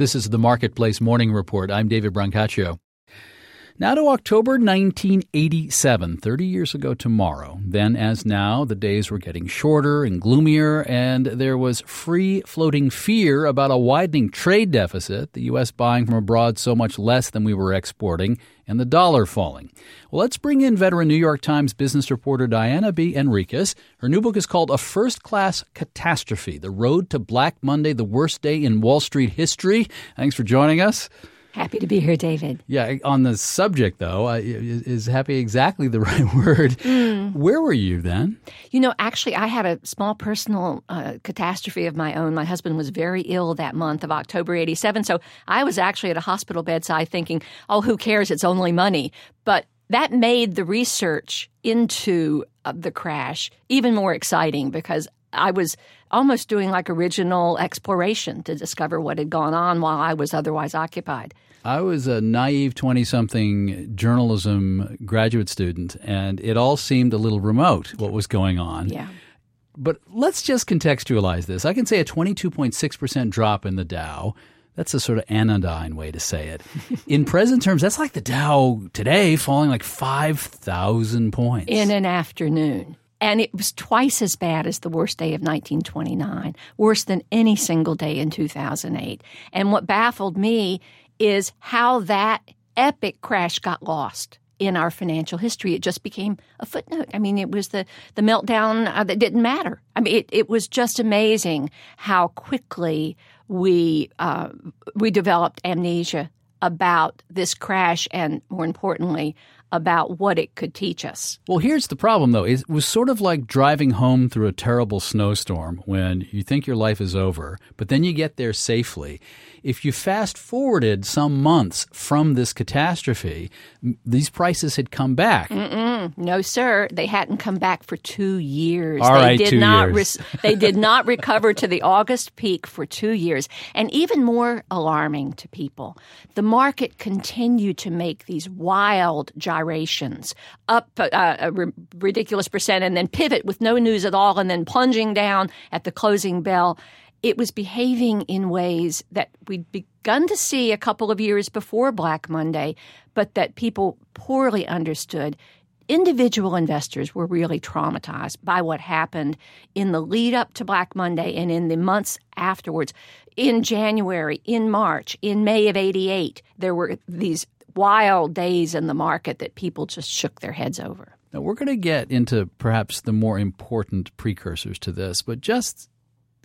This is the Marketplace Morning Report. I'm David Brancaccio. Now to October 1987, 30 years ago tomorrow. Then, as now, the days were getting shorter and gloomier, and there was free floating fear about a widening trade deficit, the U.S. buying from abroad so much less than we were exporting, and the dollar falling. Well, let's bring in veteran New York Times business reporter Diana B. Henriques. Her new book is called A First Class Catastrophe The Road to Black Monday, the Worst Day in Wall Street History. Thanks for joining us. Happy to be here, David. Yeah, on the subject though, uh, is happy exactly the right word? Mm. Where were you then? You know, actually, I had a small personal uh, catastrophe of my own. My husband was very ill that month of October 87. So I was actually at a hospital bedside thinking, oh, who cares? It's only money. But that made the research into uh, the crash even more exciting because I was almost doing like original exploration to discover what had gone on while I was otherwise occupied. I was a naive 20 something journalism graduate student, and it all seemed a little remote what was going on. Yeah. But let's just contextualize this. I can say a 22.6% drop in the Dow. That's a sort of anodyne way to say it. In present terms, that's like the Dow today falling like 5,000 points. In an afternoon. And it was twice as bad as the worst day of 1929, worse than any single day in 2008. And what baffled me is how that epic crash got lost in our financial history. It just became a footnote. I mean, it was the, the meltdown uh, that didn't matter. I mean, it, it was just amazing how quickly we uh, we developed amnesia about this crash and, more importantly, about what it could teach us. Well, here's the problem, though. It was sort of like driving home through a terrible snowstorm when you think your life is over, but then you get there safely. If you fast forwarded some months from this catastrophe, these prices had come back. Mm-mm. No, sir. They hadn't come back for two years. All they right, did two not years. Re- they did not recover to the August peak for two years. And even more alarming to people, the market continued to make these wild gyrations up uh, a r- ridiculous percent and then pivot with no news at all and then plunging down at the closing bell it was behaving in ways that we'd begun to see a couple of years before Black Monday, but that people poorly understood. Individual investors were really traumatized by what happened in the lead up to Black Monday and in the months afterwards. In January, in March, in May of 88, there were these wild days in the market that people just shook their heads over. Now, we're going to get into perhaps the more important precursors to this, but just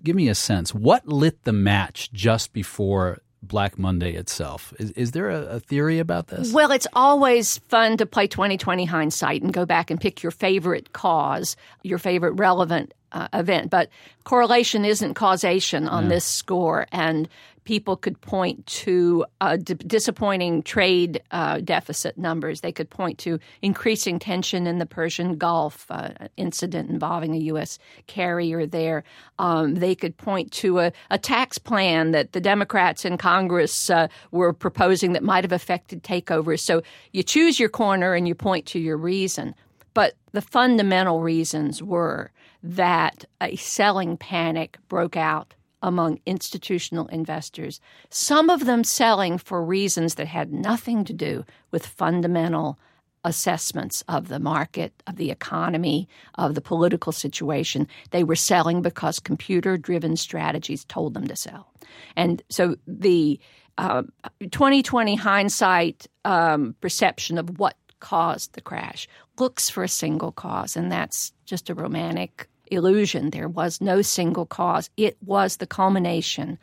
give me a sense. What lit the match just before Black Monday itself. Is, is there a, a, theory about this? Well, it's always fun to play 2020 hindsight and go back and pick your favorite cause, your favorite relevant uh, event. But correlation isn't causation on yeah. this score. And people could point to uh, d- disappointing trade uh, deficit numbers. They could point to increasing tension in the Persian Gulf uh, incident involving a U.S. carrier there. Um, they could point to a, a, tax plan that the Democrats in Congress uh, were proposing that might have affected takeovers. So you choose your corner and you point to your reason. But the fundamental reasons were that a selling panic broke out among institutional investors, some of them selling for reasons that had nothing to do with fundamental assessments of the market, of the economy, of the political situation. They were selling because computer driven strategies told them to sell. And so the uh, 2020 hindsight um, perception of what caused the crash looks for a single cause, and that's just a romantic illusion. There was no single cause. It was the culmination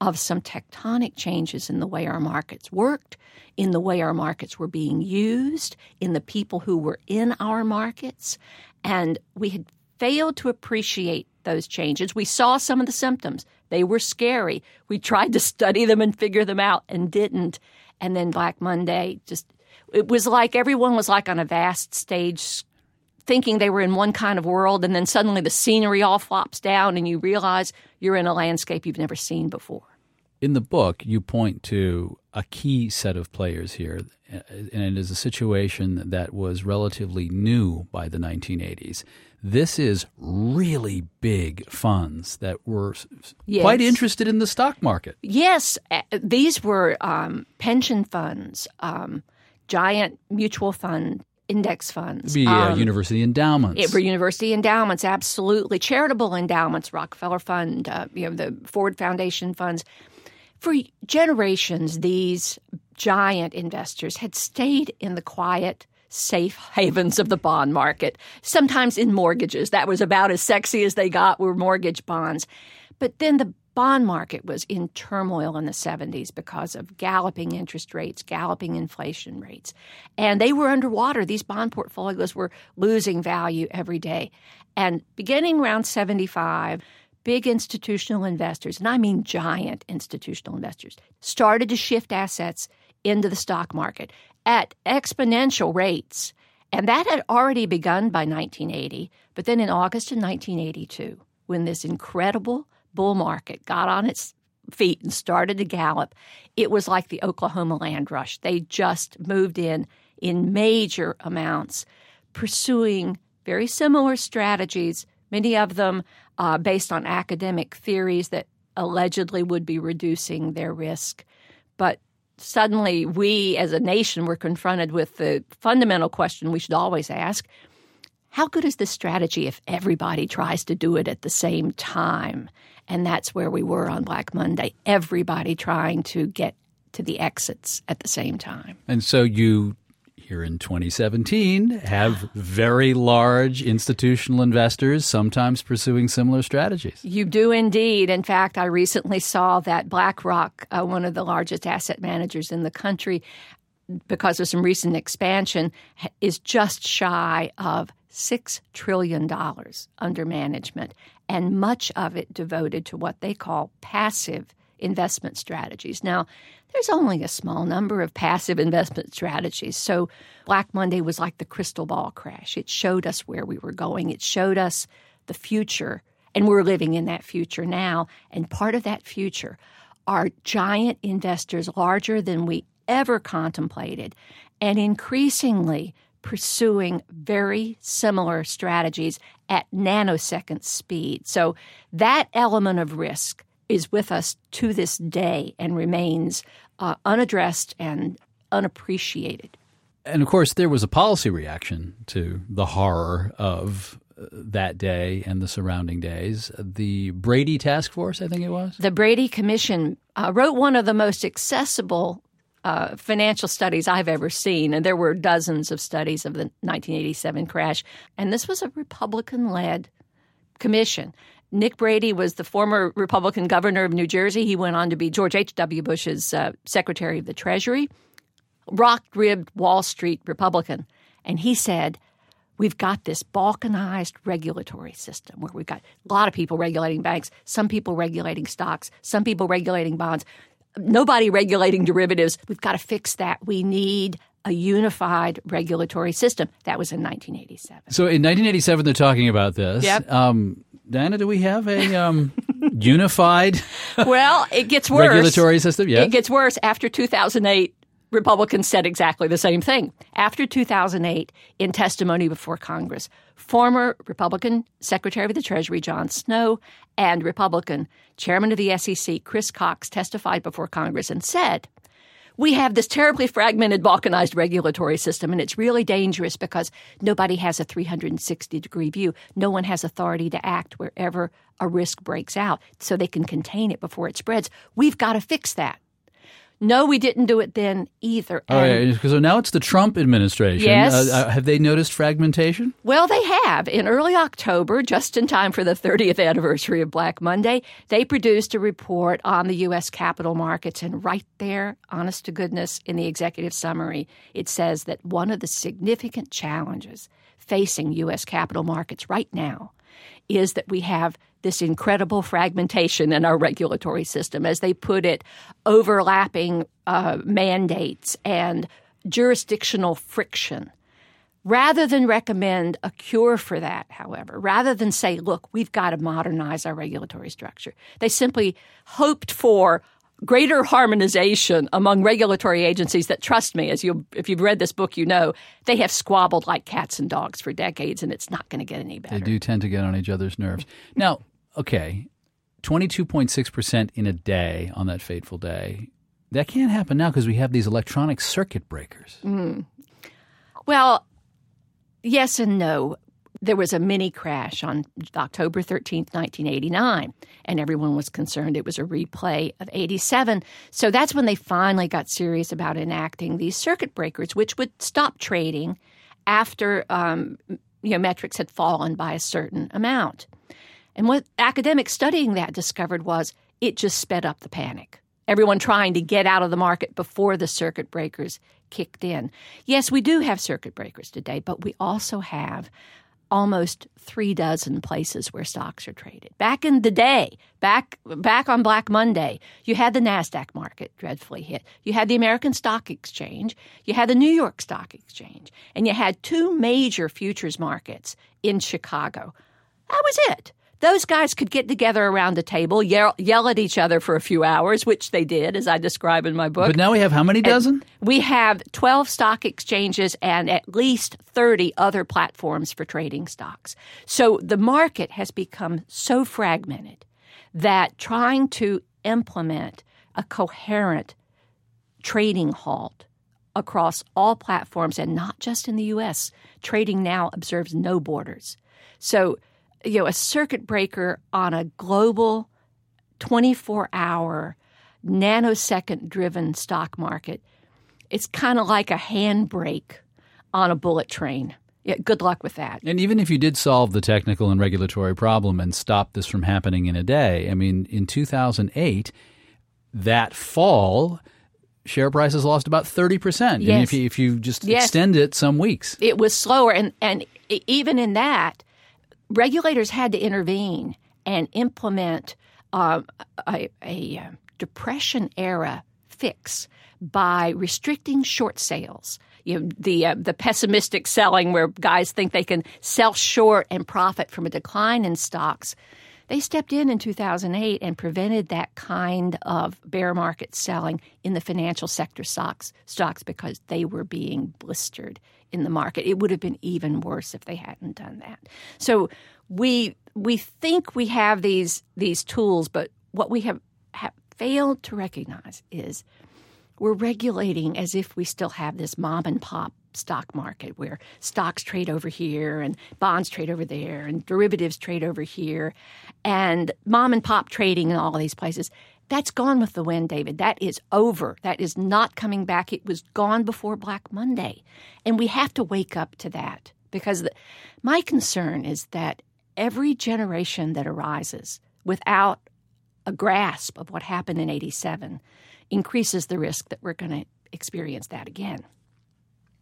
of some tectonic changes in the way our markets worked, in the way our markets were being used, in the people who were in our markets. And we had failed to appreciate those changes. We saw some of the symptoms. They were scary. We tried to study them and figure them out and didn't. And then Black Monday just it was like everyone was like on a vast stage thinking they were in one kind of world, and then suddenly the scenery all flops down, and you realize you're in a landscape you've never seen before. In the book, you point to a key set of players here, and it is a situation that was relatively new by the 1980s. This is really big funds that were yes. quite interested in the stock market. Yes, these were um, pension funds, um, giant mutual fund index funds. Be uh, um, university endowments. It were university endowments, absolutely. Charitable endowments, Rockefeller Fund, uh, you know, the Ford Foundation funds. For generations, these giant investors had stayed in the quiet, safe havens of the bond market, sometimes in mortgages. That was about as sexy as they got were mortgage bonds. But then the bond market was in turmoil in the 70s because of galloping interest rates, galloping inflation rates. And they were underwater. These bond portfolios were losing value every day. And beginning around 75, big institutional investors, and I mean giant institutional investors, started to shift assets into the stock market at exponential rates. And that had already begun by 1980. But then in August of 1982, when this incredible bull market got on its feet and started to gallop, it was like the Oklahoma land rush. They just moved in in major amounts, pursuing very similar strategies, many of them uh, based on academic theories that allegedly would be reducing their risk. But suddenly, we as a nation were confronted with the fundamental question we should always ask how good is this strategy if everybody tries to do it at the same time? And that's where we were on Black Monday. Everybody trying to get to the exits at the same time. And so you here in 2017 have very large institutional investors sometimes pursuing similar strategies. You do indeed. In fact, I recently saw that BlackRock, uh, one of the largest asset managers in the country, because of some recent expansion, is just shy of $6 trillion under management, and much of it devoted to what they call passive investment strategies. Now, there's only a small number of passive investment strategies. So, Black Monday was like the crystal ball crash. It showed us where we were going, it showed us the future, and we're living in that future now. And part of that future are giant investors, larger than we ever contemplated, and increasingly pursuing very similar strategies at nanosecond speed. So that element of risk is with us to this day and remains uh, unaddressed and unappreciated. And of course, there was a policy reaction to the horror of uh, that day and the surrounding days. The Brady Task Force, I think it was? The Brady Commission uh, wrote one of the most accessible uh, financial studies I've ever seen, and there were dozens of studies of the 1987 crash. And this was a Republican led commission. Nick Brady was the former Republican governor of New Jersey. He went on to be George H.W. Bush's uh, Secretary of the Treasury, rock ribbed Wall Street Republican. And he said, We've got this balkanized regulatory system where we've got a lot of people regulating banks, some people regulating stocks, some people regulating bonds nobody regulating derivatives. We've got to fix that. We need a unified regulatory system. That was in 1987. So in 1987, they're talking about this. Yep. Um, Diana, do we have a um, unified? well, it gets worse. Regulatory system. Yeah, it gets worse after 2008. Republicans said exactly the same thing. After 2008, in testimony before Congress, former Republican Secretary of the Treasury John Snow and Republican Chairman of the SEC Chris Cox testified before Congress and said, we have this terribly fragmented, balkanized regulatory system, and it's really dangerous because nobody has a 360 degree view. No one has authority to act wherever a risk breaks out so they can contain it before it spreads. We've got to fix that. No, we didn't do it then either. Oh, yeah. So now it's the Trump administration. Yes. Uh, uh, have they noticed fragmentation? Well, they have. In early October, just in time for the 30th anniversary of Black Monday, they produced a report on the U.S. capital markets. And right there, honest to goodness, in the executive summary, it says that one of the significant challenges facing U.S. capital markets right now is that we have this incredible fragmentation in our regulatory system, as they put it, overlapping uh, mandates and jurisdictional friction. Rather than recommend a cure for that, however, rather than say, look, we've got to modernize our regulatory structure, they simply hoped for greater harmonization among regulatory agencies that trust me as you if you've read this book you know they have squabbled like cats and dogs for decades and it's not going to get any better. they do tend to get on each other's nerves. Now okay 22.6% in a day on that fateful day that can't happen now because we have these electronic circuit breakers. Mm. well yes and no there was a mini crash on October 13th, 1989, and everyone was concerned it was a replay of 87. So that's when they finally got serious about enacting these circuit breakers, which would stop trading after um, you know metrics had fallen by a certain amount. And what academics studying that discovered was it just sped up the panic. Everyone trying to get out of the market before the circuit breakers kicked in. Yes, we do have circuit breakers today, but we also have almost three dozen places where stocks are traded. Back in the day, back back on Black Monday, you had the Nasdaq market dreadfully hit. You had the American Stock Exchange, you had the New York Stock Exchange, and you had two major futures markets in Chicago. That was it those guys could get together around a table, yell, yell, at each other for a few hours, which they did, as I describe in my book. But now we have how many dozen? And we have 12 stock exchanges and at least 30 other platforms for trading stocks. So the market has become so fragmented that trying to implement a coherent trading halt across all platforms and not just in the US, trading now observes no borders. So you know a circuit breaker on a global 24 hour nanosecond driven stock market it's kind of like a handbrake on a bullet train yeah, good luck with that. And even if you did solve the technical and regulatory problem and stop this from happening in a day, I mean, in 2008, that fall, share prices lost about 30%. Yes. I mean, if you, if you just yes. extend it some weeks. It was slower. And, and even in that, regulators had to intervene and implement uh, a, a uh, depression era fix by restricting short sales. You know, the uh, the pessimistic selling where guys think they can sell short and profit from a decline in stocks. They stepped in in 2008 and prevented that kind of bear market selling in the financial sector stocks, stocks because they were being blistered in the market. It would have been even worse if they hadn't done that. So we we think we have these these tools, but what we have, have failed to recognize is we're regulating as if we still have this mom and pop stock market where stocks trade over here and bonds trade over there and derivatives trade over here and mom and pop trading in all these places. That's gone with the wind, David. That is over. That is not coming back. It was gone before Black Monday. And we have to wake up to that because the, my concern is that every generation that arises without a grasp of what happened in 87 increases the risk that we're going to experience that again.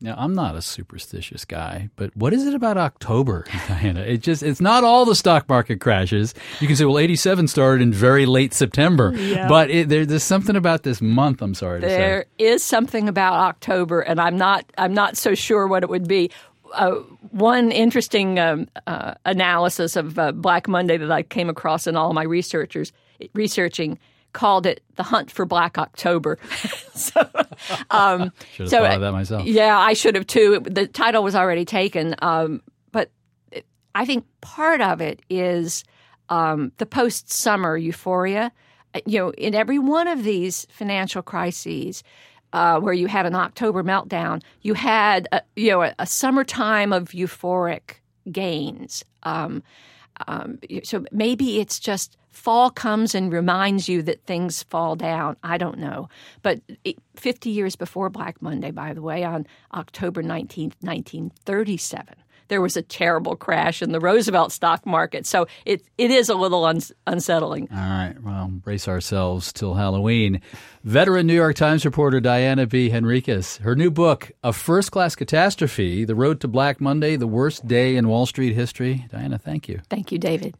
Now, I'm not a superstitious guy, but what is it about October, Diana? It just it's not all the stock market crashes. You can say, well, 87 started in very late September, yeah. but it, there, there's something about this month. I'm sorry to say there is something about October, and I'm not I'm not so sure what it would be. Uh, one interesting um, uh, analysis of uh, Black Monday that I came across in all my researchers researching called it the hunt for Black October. so, um, should have so, thought of that myself. Yeah, I should have too. The title was already taken, um, but I think part of it is um, the post-summer euphoria. Uh, you know, in every one of these financial crises. Uh, where you had an October meltdown, you had a, you know a, a summertime of euphoric gains. Um, um, so maybe it's just fall comes and reminds you that things fall down. I don't know. But 50 years before Black Monday, by the way, on October 19th, 1937, there was a terrible crash in the Roosevelt stock market. So it, it is a little unsettling. All right. Well, brace ourselves till Halloween. Veteran New York Times reporter Diana B. Henriques. Her new book, A First Class Catastrophe The Road to Black Monday, the Worst Day in Wall Street History. Diana, thank you. Thank you, David.